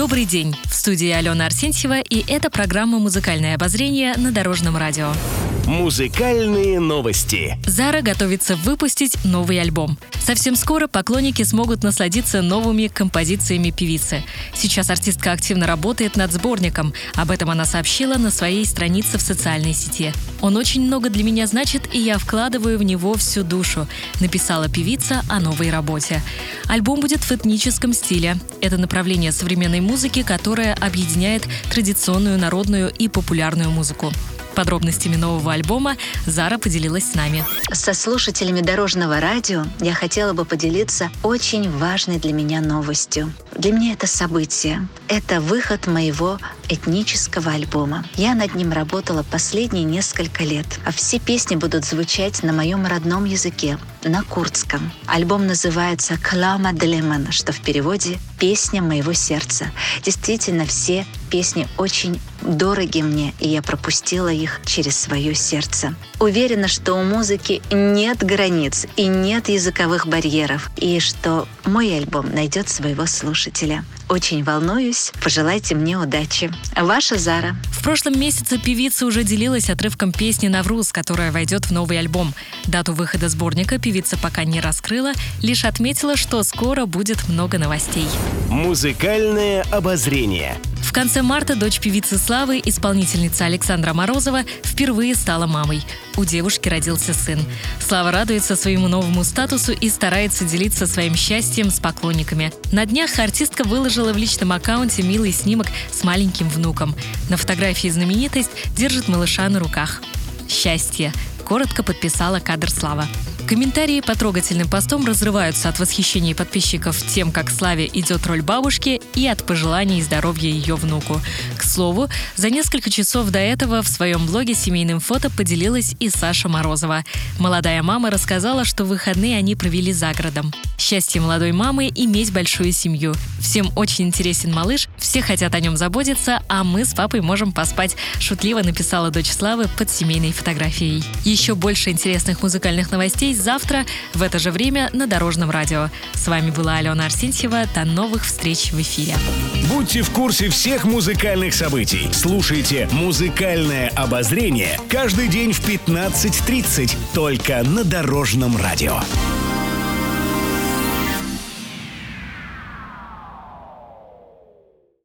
Добрый день! В студии Алена Арсентьева, и это программа «Музыкальное обозрение» на Дорожном радио. Музыкальные новости. Зара готовится выпустить новый альбом. Совсем скоро поклонники смогут насладиться новыми композициями певицы. Сейчас артистка активно работает над сборником. Об этом она сообщила на своей странице в социальной сети. «Он очень много для меня значит, и я вкладываю в него всю душу», написала певица о новой работе. Альбом будет в этническом стиле. Это направление современной музыки, которое объединяет традиционную народную и популярную музыку. Подробностями нового альбома Зара поделилась с нами. Со слушателями Дорожного радио я хотела бы поделиться очень важной для меня новостью. Для меня это событие. Это выход моего этнического альбома. Я над ним работала последние несколько лет, а все песни будут звучать на моем родном языке, на курдском. Альбом называется «Клама Делеман», что в переводе «Песня моего сердца». Действительно, все песни очень дороги мне, и я пропустила их через свое сердце. Уверена, что у музыки нет границ и нет языковых барьеров, и что мой альбом найдет своего слушателя. Очень волнуюсь. Пожелайте мне удачи. Ваша Зара. В прошлом месяце певица уже делилась отрывком песни «Навруз», которая войдет в новый альбом. Дату выхода сборника певица пока не раскрыла, лишь отметила, что скоро будет много новостей. Музыкальное обозрение. В конце марта дочь певицы Славы, исполнительница Александра Морозова, впервые стала мамой. У девушки родился сын. Слава радуется своему новому статусу и старается делиться своим счастьем с поклонниками. На днях артистка выложила в личном аккаунте милый снимок с маленьким внуком. На фотографии знаменитость держит малыша на руках. «Счастье», — коротко подписала кадр Слава. Комментарии по трогательным постом разрываются от восхищения подписчиков тем, как Славе идет роль бабушки, и от пожеланий здоровья ее внуку. К слову, за несколько часов до этого в своем блоге семейным фото поделилась и Саша Морозова. Молодая мама рассказала, что выходные они провели за городом. Счастье молодой мамы – иметь большую семью. Всем очень интересен малыш, все хотят о нем заботиться, а мы с папой можем поспать, шутливо написала дочь Славы под семейной фотографией. Еще больше интересных музыкальных новостей завтра в это же время на Дорожном радио. С вами была Алена Арсентьева. До новых встреч в эфире. Будьте в курсе всех музыкальных событий. Слушайте «Музыкальное обозрение» каждый день в 15.30 только на Дорожном радио.